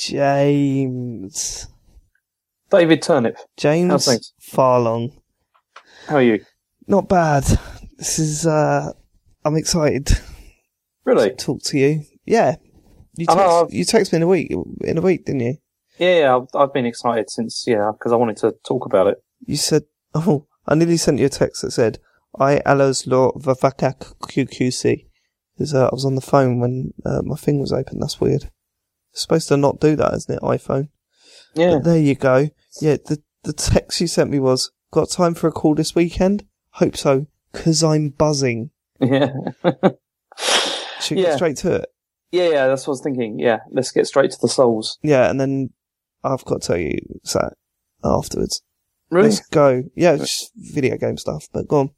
James. David Turnip. How's James things? Farlong. How are you? Not bad. This is, uh, I'm excited Really? to talk to you. Yeah. You know, text, you text me in a week, in a week, didn't you? Yeah, yeah. I've, I've been excited since yeah, because I wanted to talk about it. You said, oh, I nearly sent you a text that said, I allows lo vavaka QQC. Because uh, I was on the phone when uh, my thing was open. That's weird. It's supposed to not do that, isn't it, iPhone? Yeah. But there you go. Yeah, the, the text you sent me was, got time for a call this weekend? Hope so, cause I'm buzzing. Yeah. Should we Yeah. get straight to it? yeah, yeah. That's what I was thinking. Yeah. Let's get straight to the souls. Yeah, and then I've got to tell you that afterwards. Really? Let's go. Yeah, it's just video game stuff, but go on.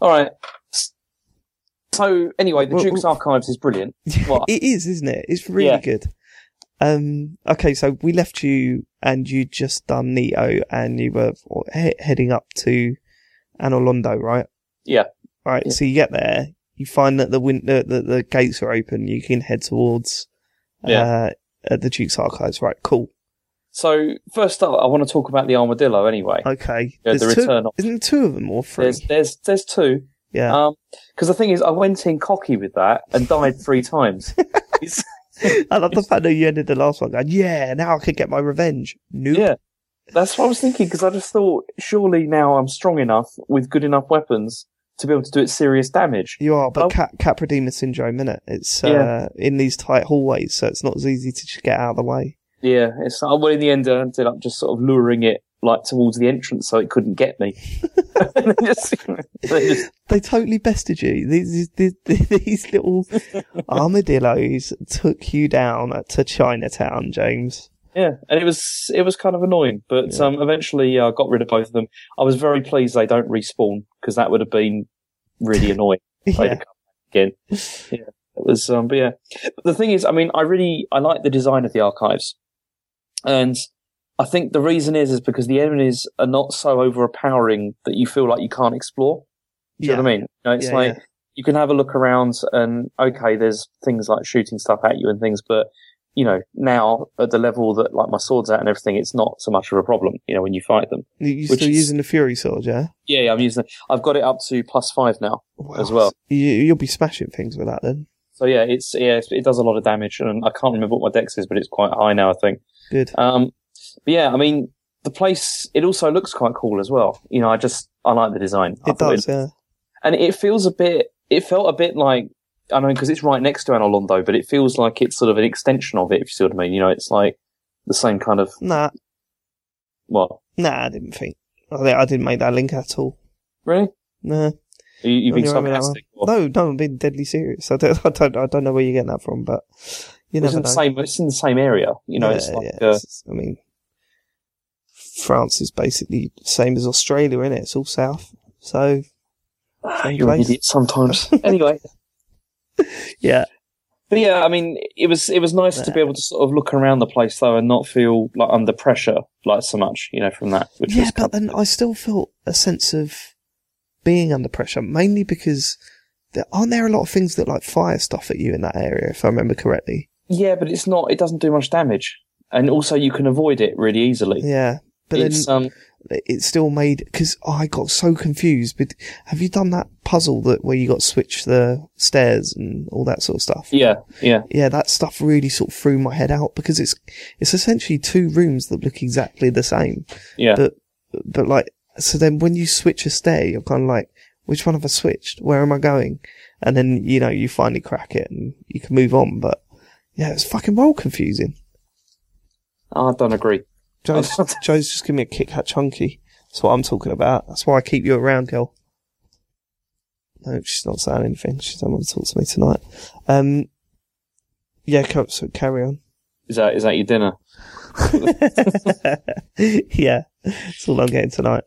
All right. So anyway, the Well, Duke's well- Archives is brilliant. What? It is, isn't it? It's really Yeah. good. Um, okay, so we left you and you'd just done Neo and you were he- heading up to Anor Londo, right? Yeah. Right, Yeah. so you get there, you find that the window, that the gates are open, you can head towards, Yeah. uh, uh, the Duke's Archives. Right, cool. So first up, I want to talk about the armadillo. Anyway, Okay. Yeah, There's the two, return of- isn't two of them or three? there's there's there's two. yeah. Um, because the thing is, I went in cocky with that and died three times. I love the fact that you ended the last one going, yeah, now I can get my revenge. Nope. Yeah, that's what I was thinking because I just thought surely now I'm strong enough with good enough weapons to be able to do it serious damage. You are, but Oh. cat Capra Demon syndrome, innit? It's uh, Yeah. in these tight hallways, so it's not as easy to just get out of the way. Yeah, it's uh, well in the end I ended up just sort of luring it like towards the entrance so it couldn't get me. They just- they just- They totally bested you. These these, these little armadillos took you down to Chinatown, James. yeah, and it was it was kind of annoying, but Yeah. um, eventually I got rid of both of them. I was very pleased they don't respawn because that would have been really annoying. Yeah. come again. Yeah, it was. Um, but yeah, but the thing is, I mean, I really I like the design of the archives, and I think the reason is is because the enemies are not so overpowering that you feel like you can't explore. Do you know what I mean? You know, it's Yeah, like yeah. you can have a look around, and okay, there's things like shooting stuff at you and things, but you know, now at the level that like my sword's at and everything, it's not so much of a problem. You know, when you fight them. You- You're still is- using the Fury Sword, yeah? Yeah, yeah I'm using. I've got it up to plus five now. As well. You, you'll be smashing things with that then. So yeah, it's yeah, it's, it does a lot of damage, and I can't remember what my dex is, but it's quite high now, I think. Good. Um, but yeah, I mean, the place it also looks quite cool as well. You know, I just I like the design. It does, yeah. and it feels a bit. It felt a bit like I know because it's right next to Anor Londo, but it feels like it's sort of an extension of it. If you see what I mean, you know, it's like the same kind of Nah, what? nah, I didn't think. I, didn't make that link at all. Really? Nah. You, you've been You're right with that sarcastic. No, no, I'm being deadly serious. I don't, I don't, I don't know where you're getting that from, but you it's in know. the same. It's in the same area. You know, it's like yeah, uh, it's- I mean, France is basically the same as Australia, isn't it? It's all south. So, same you're an idiot sometimes. anyway. yeah, But yeah, I mean, it was it was nice to be able to sort of look around the place though and not feel like under pressure like so much, you know, from that. Which yeah, was but then I still felt a sense of being under pressure, mainly because there aren't there a lot of things that like fire stuff at you in that area, if I remember correctly. yeah, but it's not. It doesn't do much damage, and also you can avoid it really easily. Yeah, but it's then um, it still made because I got so confused. But have you done that puzzle that where you got to switch the stairs and all that sort of stuff? yeah, yeah, yeah, that stuff really sort of threw my head out because it's it's essentially two rooms that look exactly the same. yeah. But but like so then when you switch a stair, you're kind of like, which one have I switched? Where am I going? And then you know you finally crack it and you can move on. But yeah, it's fucking well confusing. I don't agree. Joe's, Joe's just giving me a Kit Kat chunky. That's what I'm talking about. That's why I keep you around, girl. No, she's not saying anything. She doesn't want to talk to me tonight. Um, yeah, so carry on. Is that is that your dinner? yeah, that's all I'm getting tonight.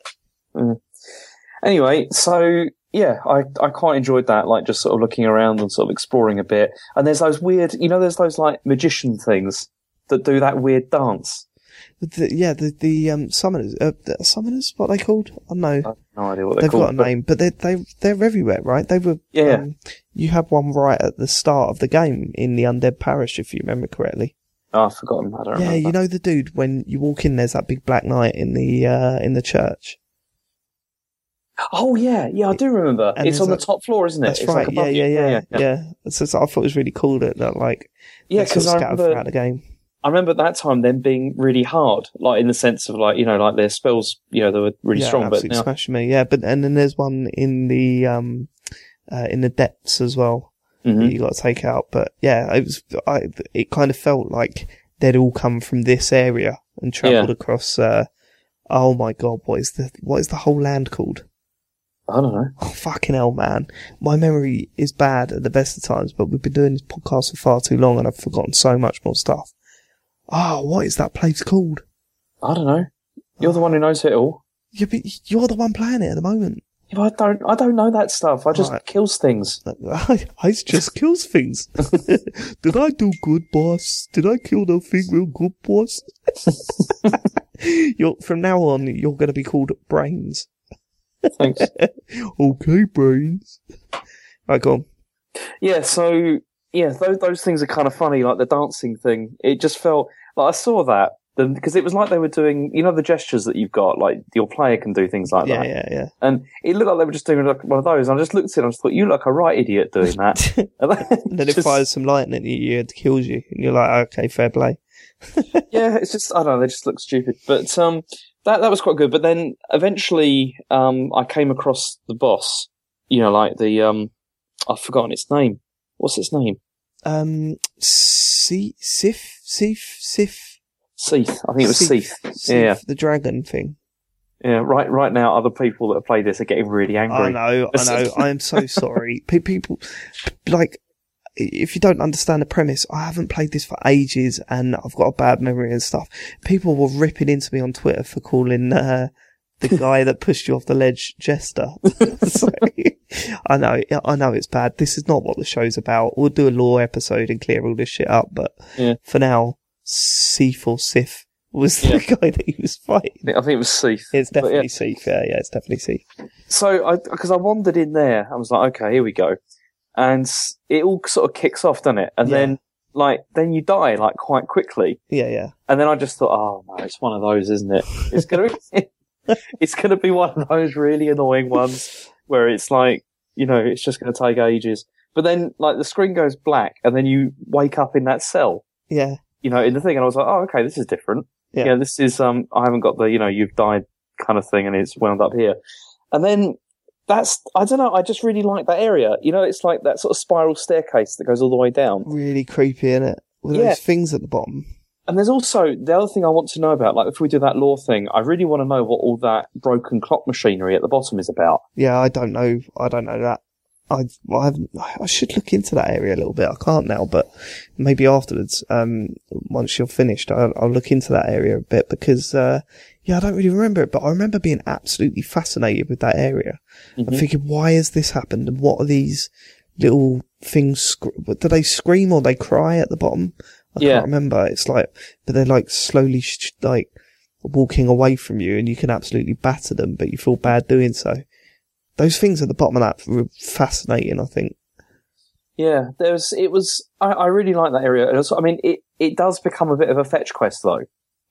Anyway, so yeah, I I quite enjoyed that, like just sort of looking around and sort of exploring a bit. And there's those weird, you know, there's those like magician things that do that weird dance. The, yeah, the the um summoners, uh, the summoners, what are they called? I don't know. I have no idea what they're They've called. got a but- name, but they they they're everywhere, right? They were. Yeah. Um, you had one right at the start of the game in the undead parish, if you remember correctly. Oh, I've forgotten. I don't Yeah, remember. you know the dude when you walk in, there's that big black knight in the uh, in the church. Oh yeah, yeah, I do remember. And it's on the top floor, isn't it? That's It's right. like yeah, above yeah, you. yeah, yeah. yeah. So, so I thought it was really cool that, that like Yeah, sort because of I scattered remember, throughout the game. I remember at that time them being really hard, like in the sense of like you know, like their spells, you know, they were really yeah, strong. But now, smashing me. Yeah, but and then there's one in the um uh, in the depths as well Mhm. that you got to take out. But yeah, it was I it kind of felt like they'd all come from this area and travelled across. Uh, oh my god, what is the what is the whole land called? I don't know. Oh, fucking hell, man. My memory is bad at the best of times, but we've been doing this podcast for far too long and I've forgotten so much more stuff. Oh, what is that place called? I don't know. You're the one who knows it all. Yeah, but you're the one playing it at the moment. Yeah, but I don't. I don't know that stuff. I just Right. kills things. I, I just kills things. Did I do good, boss? Did I kill the thing real good, boss? you're, from now on, you're going to be called Brains. Thanks. Okay, Brains. Right, go on. yeah. So yeah, those those things are kind of funny. Like the dancing thing. It just felt like I saw that because it was like they were doing. You know the gestures that you've got. Like your player can do things like Yeah, that. yeah, yeah. And it looked like they were just doing like one of those. And I just looked at it and I just thought, you look like a right idiot doing that. and then, then it fires some lightning at you and kills you. And you're like, okay, fair play. yeah, it's just I don't know, they just look stupid. But um, that that was quite good. But then eventually, um, I came across the boss. You know, like the um, I've forgotten its name. What's its name? Um, Si- Sif, Sif, Sif, Seath. I think it was Seath. Yeah. the dragon thing. Yeah. Right. Right now, other people that have played this are getting really angry. I know, I know. I am so sorry. People, like, if you don't understand the premise, I haven't played this for ages and I've got a bad memory and stuff. People were ripping into me on Twitter for calling, uh, the guy that pushed you off the ledge Jester. So, I know, I know it's bad. This is not what the show's about. We'll do a lore episode and clear all this shit up, but Yeah. for now, Sif or Sif was the guy that he was fighting. I think, it was Seath. It's But definitely Sif, yeah, yeah, it's definitely Sif. So I because I wandered in there, I was like, okay, here we go, and it all sort of kicks off, doesn't it? And Yeah. then like then you die like quite quickly. Yeah, yeah. And then I just thought, oh no, it's one of those, isn't it? It's gonna be, it's gonna be one of those really annoying ones where it's like, you know, it's just gonna take ages. But then, like, the screen goes black, and then you wake up in that cell, Yeah. you know, in the thing, and I was like, oh, okay, this is different. Yeah. Yeah, this is, um, I haven't got the, you know, you've died kind of thing, and it's wound up here. And then that's, I don't know, I just really like that area. You know, it's like that sort of spiral staircase that goes all the way down. Really creepy, isn't it? With Yeah. those things at the bottom. And there's also the other thing I want to know about, like if we do that lore thing, I really want to know what all that broken clock machinery at the bottom is about. Yeah, I don't know. I don't know that. I I, I should look into that area a little bit. I can't now, but maybe afterwards. Um, once you're finished, I'll, I'll look into that area a bit because, uh, yeah, I don't really remember it, but I remember being absolutely fascinated with that area. I'm Mhm. thinking, why has this happened, and what are these little things? Sc- do they scream or they cry at the bottom? I Yeah. can't remember. It's like, but they're like slowly, sh- like walking away from you, and you can absolutely batter them, but you feel bad doing so. Those things at the bottom of that were fascinating. I think. Yeah, there's it was. I, I really like that area. Also, I mean, it it does become a bit of a fetch quest though,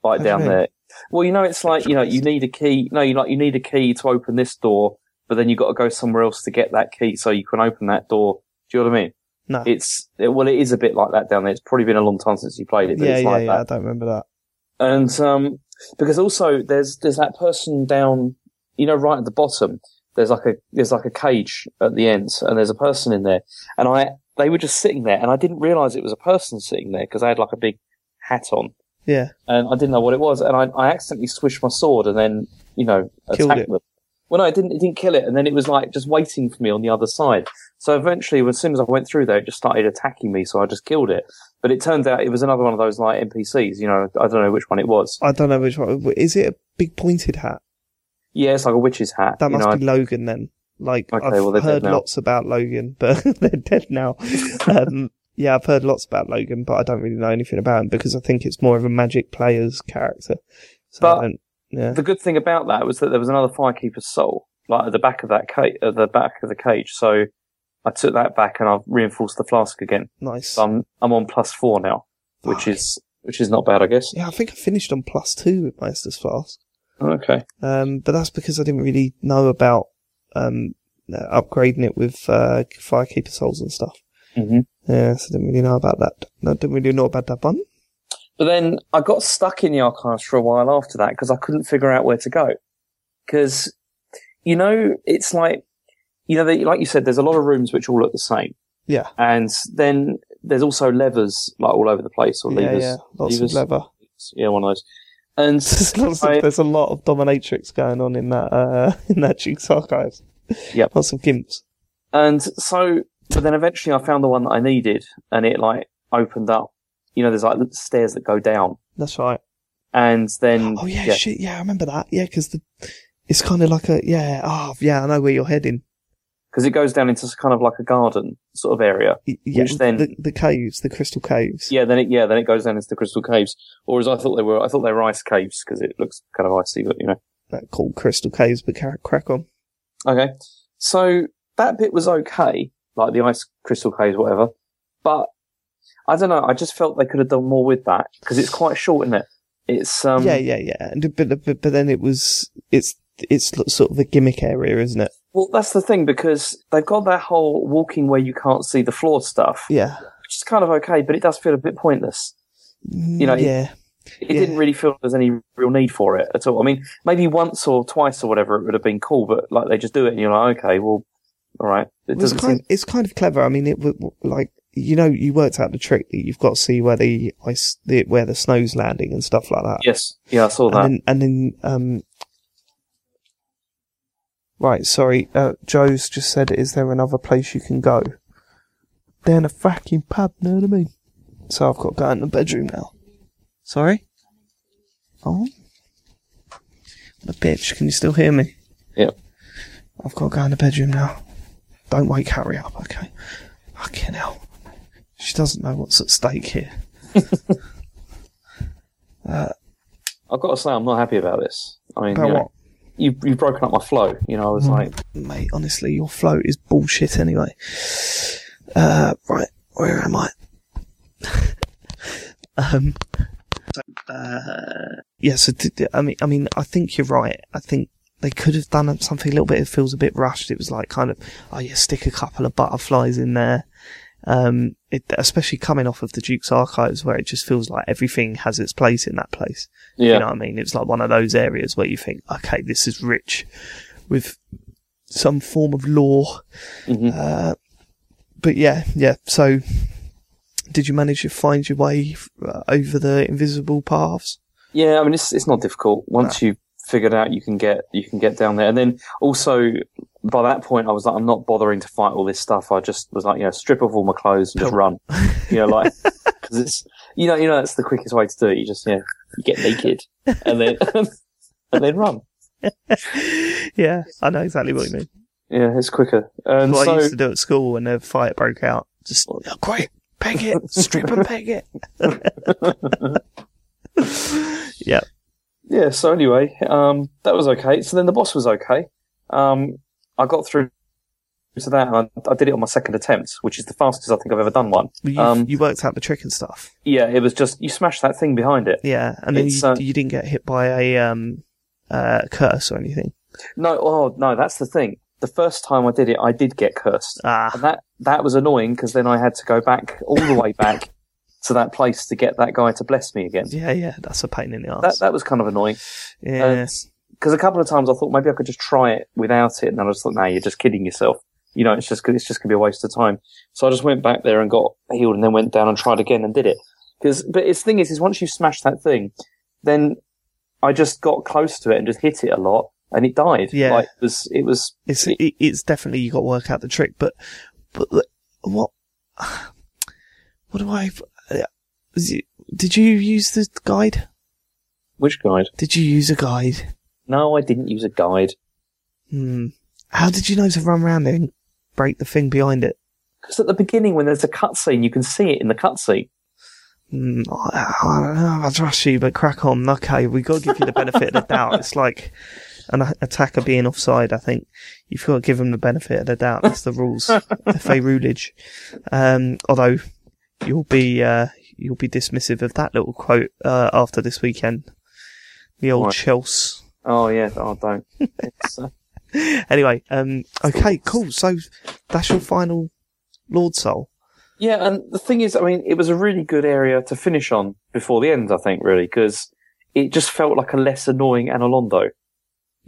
like do down there. Well, you know, it's like you know, you need a key. No, you like you need a key to open this door, but then you got to go somewhere else to get that key so you can open that door. Do you know what I mean? No. It's it, well, it is a bit like that down there. It's probably been a long time since you played it, but yeah, it's yeah, like yeah. that. I don't remember that. And um, because also there's there's that person down, you know, right at the bottom. There's like a there's like a cage at the end, and there's a person in there. And I they were just sitting there, and I didn't realize it was a person sitting there because I had like a big hat on, Yeah, and I didn't know what it was. And I, I accidentally swished my sword, and then you know Killed attacked it. them. Well, no, it didn't. It didn't kill it, and then it was like just waiting for me on the other side. So eventually, as soon as I went through there, it just started attacking me. So I just killed it. But it turned out it was another one of those like NPCs. You know, I don't know which one it was. I don't know which one. Is it a big pointed hat? Yeah, it's like a witch's hat. That must know, be Logan then. Like Okay, I've well, heard lots about Logan, but they're dead now. um, yeah, I've heard lots about Logan, but I don't really know anything about him because I think it's more of a Magic player's character. So But- I don't. Yeah, the good thing about that was that there was another firekeeper's soul, like at the back of that cage, at the back of the cage. So I took that back and I've reinforced the flask again. nice. So I'm I'm on plus four now, which Fuck. is which is not bad, I guess. Yeah, I think I finished on plus two with my Estus Flask. Okay. Um, but that's because I didn't really know about um, upgrading it with uh, Firekeeper Souls and stuff. hmm Yeah, so I didn't really know about that. I didn't really know about that one. But then I got stuck in the archives for a while after that because I couldn't figure out where to go. Because, you know, it's like, you know, they, like you said, there's a lot of rooms which all look the same. Yeah. And then there's also levers like all over the place or yeah, levers. yeah, lots levers. of leather. Yeah, one of those. And there's, of- there's a lot of dominatrix going on in that uh, in that Duke's archives. Yep. lots of gimps. And so, but then eventually I found the one that I needed and it like opened up. You know, there's like stairs that go down. That's right. And then, Oh yeah, shit. Yeah, I remember that. Yeah, because the it's kind of like a yeah. Oh yeah, I know where you're heading. because it goes down into kind of like a garden sort of area. Yeah, Which then- the, the caves, the crystal caves. Yeah, then it, yeah, then it goes down into the crystal caves. Or as I thought they were, I thought they were ice caves because it looks kind of icy, but you know. That called crystal caves, but crack on. Okay. So that bit was okay, like the ice crystal caves, whatever. But I don't know. I just felt they could have done more with that because it's quite short, isn't it? It's um. yeah, yeah, yeah. And but, but but then it was it's it's sort of a gimmick area, isn't it? Well, that's the thing because they've got that whole walking where you can't see the floor stuff, Yeah. which is kind of okay, but it does feel a bit pointless. You know, yeah. It Yeah. didn't really feel there's any real need for it at all. I mean, maybe once or twice or whatever it would have been cool, but like they just do it and you're like, okay, well, all right. It It's doesn't kind, seem. it's kind of clever. I mean, it w- w- like you know, you worked out the trick that you've got to see where the ice, the, where the snow's landing and stuff like that. Yes, yeah, I saw that. And then, and then, um, right, sorry, uh, Joe's just said, is there another place you can go? Down a fucking pub, know what I mean? So I've got to go in the bedroom now. Sorry? Oh? A bitch, can you still hear me? Yep. I've got to go in the bedroom now. Don't wake Harry up, okay? Fucking hell. She doesn't know what's at stake here. I've got to say, I'm not happy about this. I mean, About you know, what? you, you've broken up my flow. You know, I was Mm. like, mate, honestly, your flow is bullshit anyway. Uh, right, where am I? um, so, uh, yeah, so, d- d- I mean, I mean, I think you're right. I think they could have done something a little bit, it feels a bit rushed. It was like kind of, oh yeah, stick a couple of butterflies in there. Um, it, especially coming off of the Duke's archives where it just feels like everything has its place in that place. yeah, You know what I mean? It's like one of those areas where you think, okay, this is rich with some form of lore. Mhm. Uh, but yeah, yeah. So, did you manage to find your way uh, over the invisible paths? yeah. I mean, it's it's not difficult once you figured out you can get you can get down there, and then also by that point I was like, I'm not bothering to fight all this stuff. I just was like, you know, strip off all my clothes and just run. You know, like because it's you know you know that's the quickest way to do it. You just yeah, you get naked and then and then run. yeah, I know exactly what you mean. Yeah, it's quicker. And what I used to do at school when the fight broke out. Just oh, great, peg it, strip and peg it. yeah, yeah. So anyway, um, that was okay. So then the boss was okay. Um, I got through to that, and I, I did it on my second attempt, which is the fastest I think I've ever done one. You, Um, you worked out the trick and stuff. Yeah, it was just you smashed that thing behind it. Yeah, and then you, uh, you didn't get hit by a um uh curse or anything. No, oh no, that's the thing. The first time I did it, I did get cursed, Ah, and that that was annoying because then I had to go back all the way back to that place to get that guy to bless me again. yeah, yeah, that's a pain in the ass. That that was kind of annoying. yeah, Because a couple of times I thought maybe I could just try it without it, and then I just thought, no, you're just kidding yourself. You know, it's just it's just gonna be a waste of time. So I just went back there and got healed, and then went down and tried again and did it. Because, but its thing is, is once you smash that thing, then I just got close to it and just hit it a lot, and it died. Yeah. like it was it was it's it, it's definitely you got to work out the trick. But but what what do I? uh, Did you use the guide? which guide? Did you use a guide? No, I didn't use a guide. Hmm. How did you know to run around it and break the thing behind it? Because at the beginning, when there's a cutscene, you can see it in the cutscene. Hmm, I, I don't know I trust you, but crack on. Okay, we've got to give you the benefit of the doubt. It's like an attacker being offside. I think you've got to give them the benefit of the doubt. That's the rules. FA rulage. Um, although you'll be, uh, you'll be dismissive of that little quote uh, after this weekend. The old Right. Chelsea. Oh yeah, oh don't. It's, uh, Anyway, um, okay, cool. So that's your final Lord Soul. yeah, and the thing is, I mean, it was a really good area to finish on before the end. I think really because it just felt like a less annoying Anor Londo.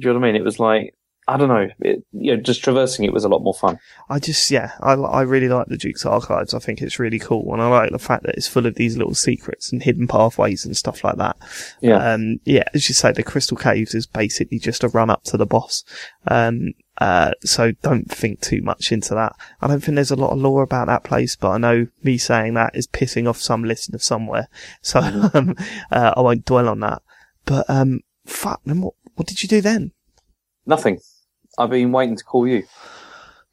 Do you know what I mean? It was like I don't know, it, you know, just traversing it was a lot more fun. I just, yeah, I, I really like the Duke's Archives. I think it's really cool. And I like the fact that it's full of these little secrets and hidden pathways and stuff like that. Yeah. Um, yeah, as you say, the Crystal Caves is basically just a run up to the boss. Um, uh, so don't think too much into that. I don't think there's a lot of lore about that place, but I know me saying that is pissing off some listener somewhere. So, um, uh, I won't dwell on that. But, um, fuck, then what, what did you do then? Nothing. I've been waiting to call you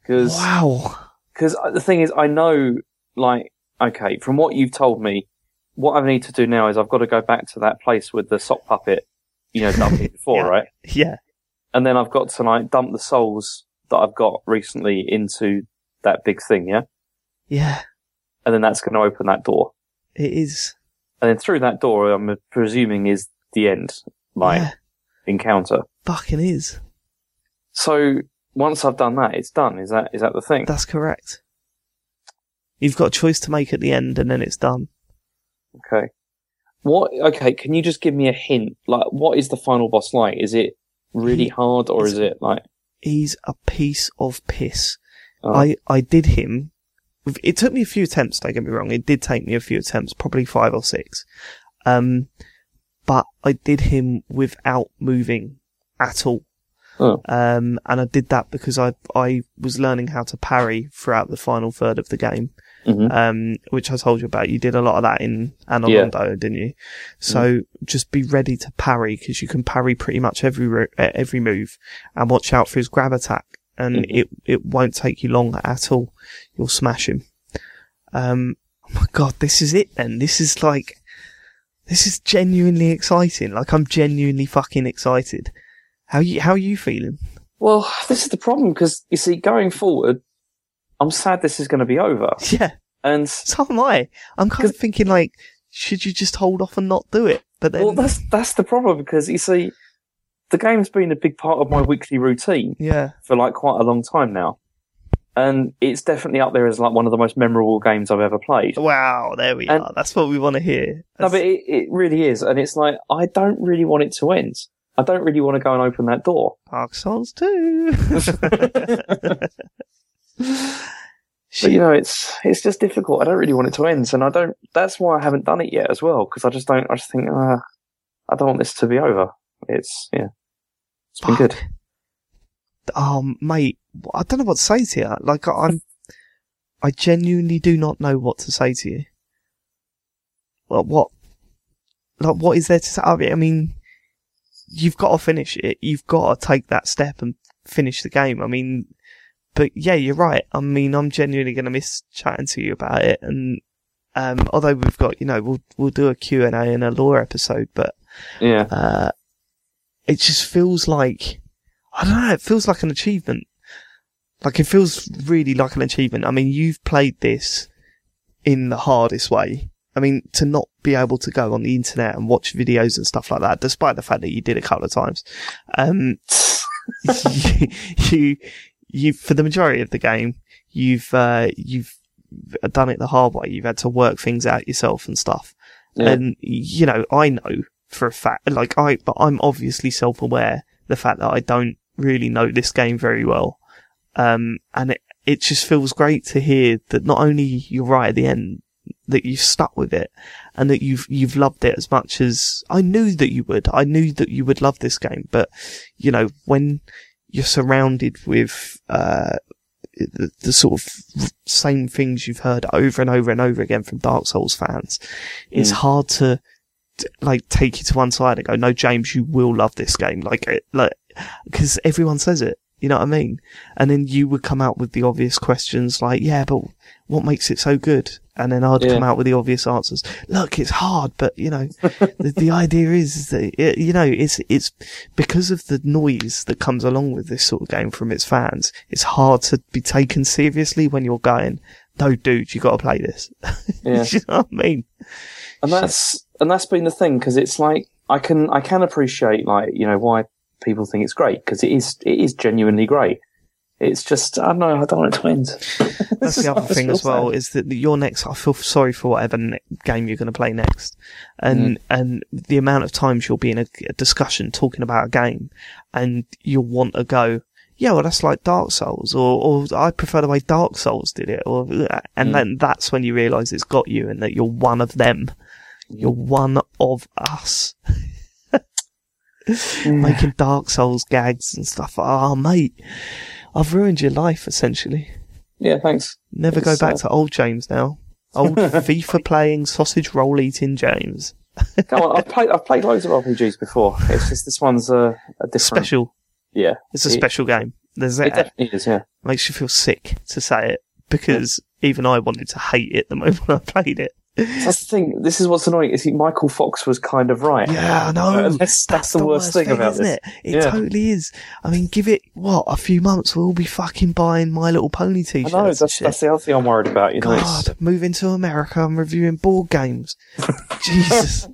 because Wow. because uh, the thing is, I know, like, okay, from what you've told me, what I need to do now is I've got to go back to that place with the sock puppet, you know, dumping it before, Yeah. right? Yeah. And then I've got to like dump the souls that I've got recently into that big thing, yeah? Yeah. And then that's going to open that door. It is. And then through that door, I'm presuming is the end, like, yeah. encounter. Fucking is. So once I've done that, it's done. Is that, is that the thing? That's correct. You've got a choice to make at the end and then it's done. Okay. What? Okay. Can you just give me a hint? Like, what is the final boss like? Is it really He- hard, or is it like? He's a piece of piss. Oh. I, I did him. It took me a few attempts, don't get me wrong. It did take me a few attempts, probably five or six. Um, but I did him without moving at all. Oh. Um, and I did that because I, I was learning how to parry throughout the final third of the game. Mhm. um, which I told you about. You did a lot of that in Anor Londo, didn't you? So just be ready to parry because you can parry pretty much every every move, and watch out for his grab attack, and Mhm. it it won't take you long at all. You'll smash him. Um, oh my god, this is it then. This is like, this is genuinely exciting. Like I'm genuinely fucking excited. How you how are you feeling? Well, this is the problem because you see, going forward, I'm sad this is going to be over, Yeah, and so am I. I'm kind of thinking like, should you just hold off and not do it? But then, well, that's that's the problem because you see, the game's been a big part of my weekly routine yeah. for like quite a long time now, and it's definitely up there as like one of the most memorable games I've ever played. Wow, there we And- are. That's what we want to hear. No, but it, it really is, and it's like I don't really want it to end. I don't really want to go and open that door. Dark Souls 2. But you know, it's it's just difficult. I don't really want it to end, and I don't. That's why I haven't done it yet as well, because I just don't. I just think uh, I don't want this to be over. It's yeah, it's been good. um, mate, I don't know what to say to you. Like, I- I'm, I genuinely do not know what to say to you. Well, what, like, what is there to say? I mean, you've got to finish it. You've got to take that step and finish the game. I mean, but yeah, you're right. I mean, I'm genuinely going to miss chatting to you about it. And, um, although we've got, you know, we'll, we'll do a Q and A and a lore episode, but Yeah, uh, it just feels like I don't know. It feels like an achievement. Like it feels really like an achievement. I mean, you've played this in the hardest way. I mean, to not be able to go on the internet and watch videos and stuff like that, despite the fact that you did a couple of times, um, you, you, you, for the majority of the game, you've, uh, you've done it the hard way. You've had to work things out yourself and stuff. Yeah. And, you know, I know for a fact, like I, but I'm obviously self-aware the fact that I don't really know this game very well. Um, and it, it just feels great to hear that not only you're right at the end, that you've stuck with it and that you've, you've loved it as much as I knew that you would. I knew that you would love this game, but you know, when you're surrounded with, uh, the, the sort of same things you've heard over and over and over again from Dark Souls fans, it's Mm. hard to, like take you to one side and go, no, James, you will love this game. Like, it, like, because everyone says it. You know what I mean? And then you would come out with the obvious questions like, yeah, but what makes it so good? And then I'd Yeah. come out with the obvious answers. Look, it's hard, but you know, the, the idea is, is that, it, you know, it's, it's because of the noise that comes along with this sort of game from its fans. It's hard to be taken seriously when you're going, no, dude, you got to play this. Yeah. You know what I mean? and that's and that's been the thing because it's like I can I can appreciate like you know why people think it's great because it is it is genuinely great. It's just I don't know I don't want it to end. That's the other thing as well is that your next. I feel sorry for whatever ne- game you're going to play next, and and the amount of times you'll be in a, a discussion talking about a game, and you'll want to go. Yeah, well, that's like Dark Souls, or, or I prefer the way Dark Souls did it, or, and Mm. then that's when you realise it's got you and that you're one of them. You're one of us. Making Dark Souls gags and stuff. Oh, mate, I've ruined your life essentially. Yeah, thanks. Never go back uh, to old James now. Old FIFA playing, sausage roll eating James. Come on, I've played I've played loads of RPGs before. It's just this one's a, a different. Special. Yeah, It's a It- special game. There's it it. definitely is. Yeah, Makes you feel sick to say it because even I wanted to hate it the moment I played it. That's the thing. This is what's annoying. Is he, Michael Fox was kind of right. Yeah, I know. Uh, that's- that's the worst thing about isn't this. it? It Yeah. totally is. I mean, give it what a few months, we'll all be fucking buying My Little Pony t-shirts. know and that's that's the other thing I'm worried about. You know, God, moving to America, I'm reviewing board games. Jesus.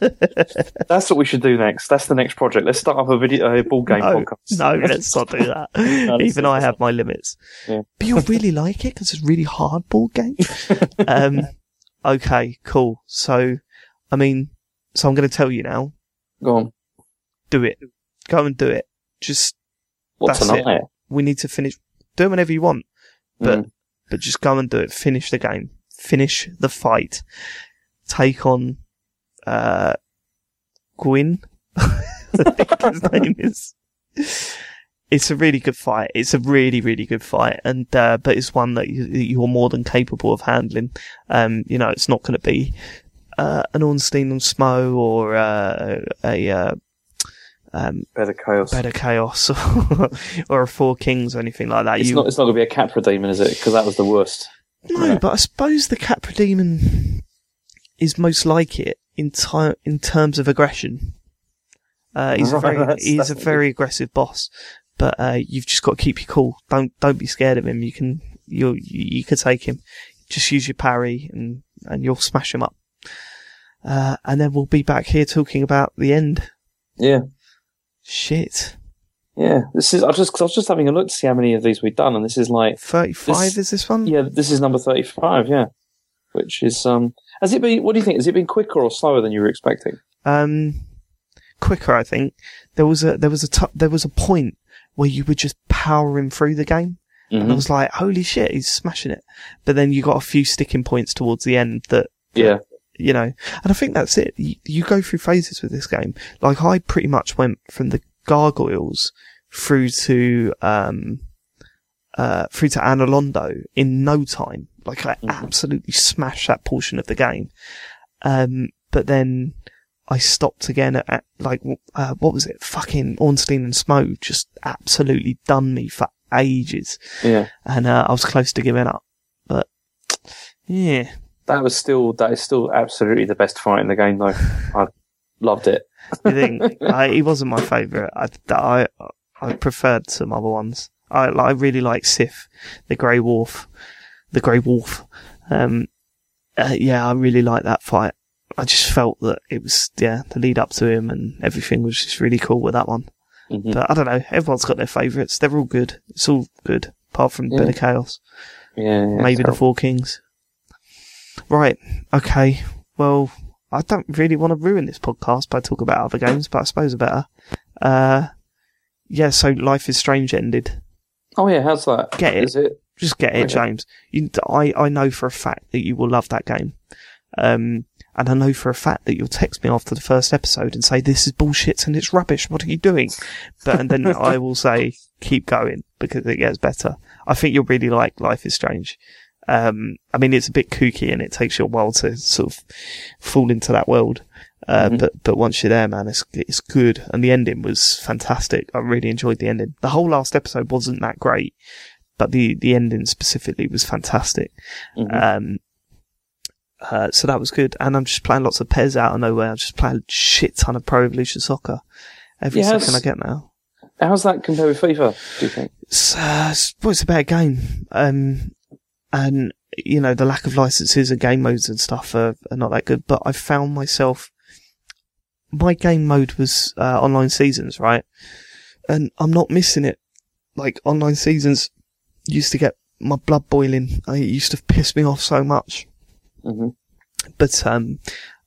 that's what we should do next. That's the next project. Let's start up a video, a ball game no, podcast. no, let's not do that. Even I have my limits. Yeah. But you'll really like it because it's a really hard board game. um, okay, cool. So, I mean, so I'm going to tell you now, Go on. do it. Go and do it. Just, What That's tonight? we need to finish, do it whenever you want, but, Mm. but just go and do it. Finish the game. Finish the fight. Take on, uh, Gwyn. I think his name is. It's a really good fight. It's a really, really good fight, and uh, but it's one that you, you're more than capable of handling. Um, you know, it's not going to be uh, an Ornstein and Smough or uh, a uh, um, Bed of Chaos. Better Chaos or, or a Four Kings or anything like that. It's You- not. It's not going to be a Capra demon, is it? Because that was the worst. no, Yeah. but I suppose the Capra Demon is most like it in ti- in terms of aggression. Uh, he's a very he's a very aggressive boss, but uh, you've just got to keep your cool. Don't don't be scared of him. You can you you can take him. Just use your parry and and you'll smash him up. Uh, and then we'll be back here talking about the end. Yeah. Shit, Yeah. This is. I just. Cause I was just having a look to see how many of these we've done, and this is like. thirty five This- is this one? Yeah. This is number thirty-five. Yeah. Which is. Um. Has it been? What do you think? Has it been quicker or slower than you were expecting? um, quicker. I think there was a there was a t- there was a point where you were just powering through the game, and I Mhm. was like, "Holy shit, he's smashing it!" But then you got a few sticking points towards the end that Yeah. you know, and I think that's it. You, you go through phases with this game. Like I pretty much went from the gargoyles through to um uh through to Anor Londo in no time. Like I Mhm. absolutely smashed that portion of the game. Um, but then I stopped again at, at like uh, what was it? Fucking Ornstein and Smough just absolutely done me for ages, Yeah. and uh, I was close to giving up. But yeah, That was still. That is still absolutely the best fight in the game, though. I loved it. you think I, he wasn't my favourite. I, I I preferred some other ones. I I really like Sif, the Grey Wolf, the Grey Wolf. Um, uh, yeah, I really like that fight. I just felt that it was yeah the lead up to him and everything was just really cool with that one. Mhm. But I don't know. Everyone's got their favourites. They're all good. It's all good apart from Yeah. Bed of Chaos. Yeah. yeah Maybe the. Four Kings. Right. Okay. Well, I don't really want to ruin this podcast by talking about other games, but I suppose I better. Uh, yeah. So Life is Strange ended. Oh yeah. How's that? Get it. Is it? Just get it, Okay. James. You, I I know for a fact that you will love that game. Um, and I know for a fact that you'll text me after the first episode and say this is bullshit and it's rubbish. What are you doing? But and then I will say keep going because it gets better. I think you'll really like Life is Strange. Um, I mean, it's a bit kooky and it takes you a while to sort of fall into that world. Uh, Mhm. but, but once you're there, man, it's, it's good. And the ending was fantastic. I really enjoyed the ending. The whole last episode wasn't that great, but the, the ending specifically was fantastic. Mhm. Um, uh, so that was good. And I'm just playing lots of PES out of nowhere. I'm just playing a shit ton of Pro Evolution Soccer. Every Yes. second I get now. How's that compare with FIFA? Do you think? It's, uh, it's, well, it's a better game. Um, and, you know, the lack of licenses and game modes and stuff are, are not that good, but I found myself, my game mode was, uh, online seasons, right? And I'm not missing it. Like, online seasons used to get my blood boiling. I it used to piss me off so much. Hmm But, um,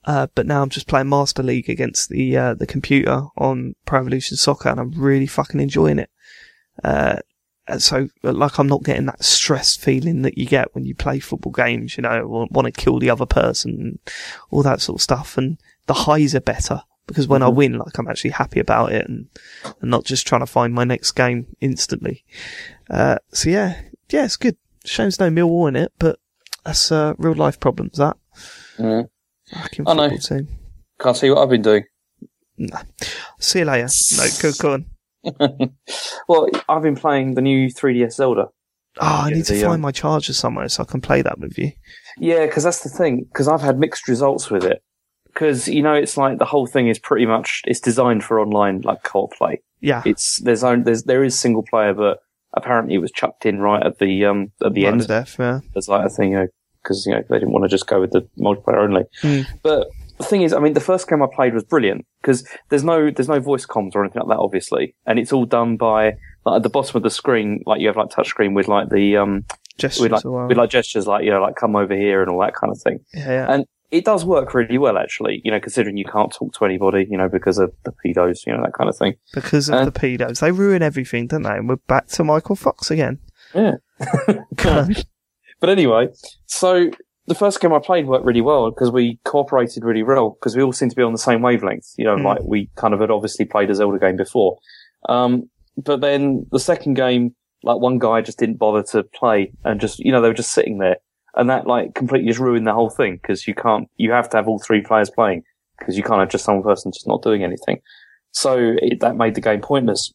uh, but now I'm just playing Master League against the, uh, the computer on Pro Evolution Soccer and I'm really fucking enjoying it. Uh, so, like, I'm not getting that stressed feeling that you get when you play football games, you know, want to kill the other person, all that sort of stuff. And the highs are better because when I Mhm. win, like, I'm actually happy about it and, and not just trying to find my next game instantly. Uh, so yeah, yeah, it's good. Shame there's no Millwall in it, but that's, uh, real life problems, that. Fucking I know. team. Can't see what I've been doing. Nah. See you later. No, go, go on. well, I've been playing the new 3DS Zelda. Oh, I need to the, find um, my charger somewhere so I can play that with you. Yeah, because that's the thing. Because I've had mixed results with it. Because you know, it's like the whole thing is pretty much it's designed for online like co-op play. Yeah. It's there's own there's there is single player, but apparently it was chucked in right at the um at the Right end. to death, yeah. There's like a thing, you know, because you know they didn't want to just go with the multiplayer only. Mm. But the thing is, I mean, the first game I played was brilliant because there's no there's no voice comms or anything like that, obviously, and it's all done by like at the bottom of the screen, like you have like touch screen with like the um Gestures with like with like gestures, like you know, like come over here and all that kind of thing. yeah, yeah. And it does work really well, actually. You know, considering you can't talk to anybody, you know, because of the pedos, you know, that kind of thing. because of uh, the pedos. They ruin everything, don't they? And we're back to Michael Fox again. Yeah. but anyway, so the first game I played worked really well because we cooperated really well because we all seemed to be on the same wavelength. You know, Mm. like we kind of had obviously played a Zelda game before. Um, but then the second game, like one guy just didn't bother to play and just, you know, they were just sitting there and that like completely just ruined the whole thing because you can't, you have to have all three players playing because you can't have just one person just not doing anything. So it, that made the game pointless.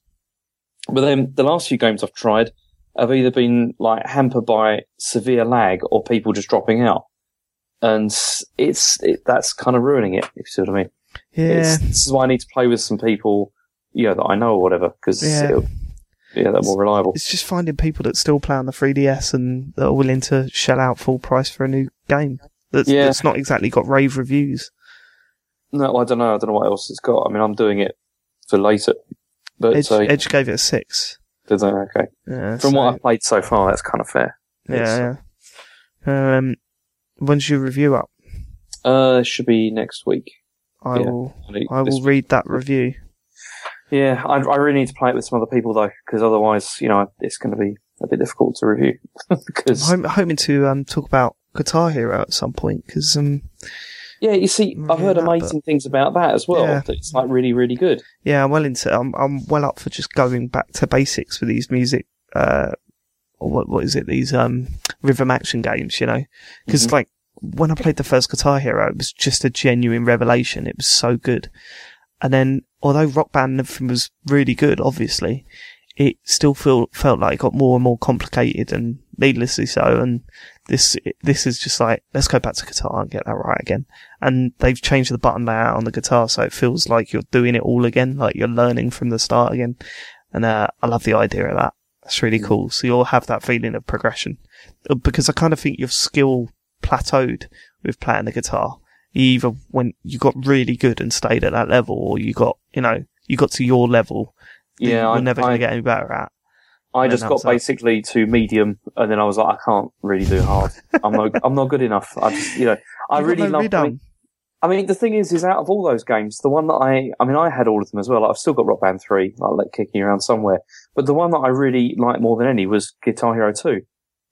But then the last few games I've tried have either been like hampered by severe lag or people just dropping out. And it's, it, that's kind of ruining it, if you see what I mean. Yeah. It's, this is why I need to play with some people, you know, that I know or whatever, because Yeah. Yeah, they're more reliable. It's just finding people that still play on the 3DS and that are willing to shell out full price for a new game. That's, Yeah. that's not exactly got rave reviews. No, I don't know. I don't know what else it's got. I mean, I'm doing it for later. But Edge, uh, Edge gave it a six. did they? okay. Yeah, From so- what I've played so far, that's kind of fair. yeah, yeah. Um, when's your review up? Uh, it should be next week. I Yeah. will. I will read that review. Yeah, I, I really need to play it with some other people though, because otherwise, you know, it's going to be a bit difficult to review. Because I'm hoping to um talk about Guitar Hero at some point because um yeah, you see, I've heard Yeah, but- amazing things about that as well. Yeah. That it's like really, really good. yeah I'm well into I'm I'm well up for just going back to basics for these music uh or what what is it these um rhythm action games you know because Mhm. like when I played the first Guitar Hero it was just a genuine revelation it was so good and then although Rock Band and everything was really good obviously it still feel, felt like it got more and more complicated and needlessly so. And this, this is just like, let's go back to guitar and get that right again. And they've changed the button layout on the guitar. So it feels like you're doing it all again, like you're learning from the start again. And, uh, I love the idea of that. That's really cool. So you'll have that feeling of progression Uh, because I kind of think your skill plateaued with playing the guitar. You either when you got really good and stayed at that level or you got, you know, you got to your level Yeah, you're I, never going to get any better at. I just got basically to medium, and then I was like, I can't really do hard. I'm not, I'm not good enough. I just, you know, I You've really love. I mean, I mean, the thing is, is out of all those games, the one that I, I mean, I had all of them as well. I've still got Rock Band 3, like, like kicking around somewhere. But the one that I really liked more than any was Guitar Hero 2.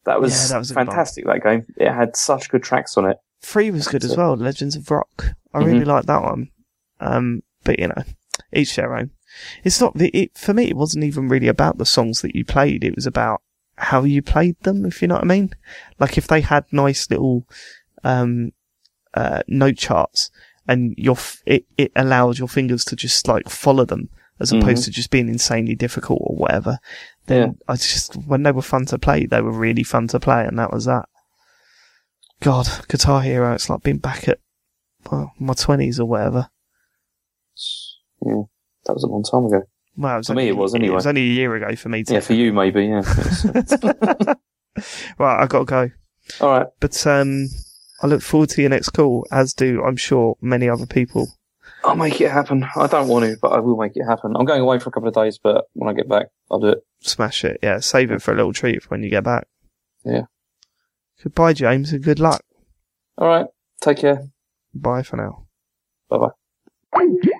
That was, Yeah, that was a good one. fantastic, that game. It had such good tracks on it. Three was good That's as it. well. Legends of Rock. I Mhm. really like that one. Um, but you know, each their own. It's not the, it, for me, it wasn't even really about the songs that you played. It was about how you played them, if you know what I mean. Like if they had nice little, um, uh, note charts and your f- it it allows your fingers to just like follow them as opposed to just being insanely difficult or whatever. Then I just when they were fun to play, they were really fun to play, and that was that. God, Guitar Hero, it's like being back at well, my twenties or whatever. Yeah, that was a long time ago. Well, it was For me, only- it was anyway. It was only a year ago for me. To, Yeah, for you maybe. Yeah. right, I got to go. All right. But um, I look forward to your next call, as do I'm sure many other people. I'll make it happen. I don't want to, but I will make it happen. I'm going away for a couple of days, but when I get back, I'll do it. Smash it, yeah. Save it for a little treat for when you get back. Yeah. Goodbye, James, and good luck. All right. Take care. Bye for now. Bye bye.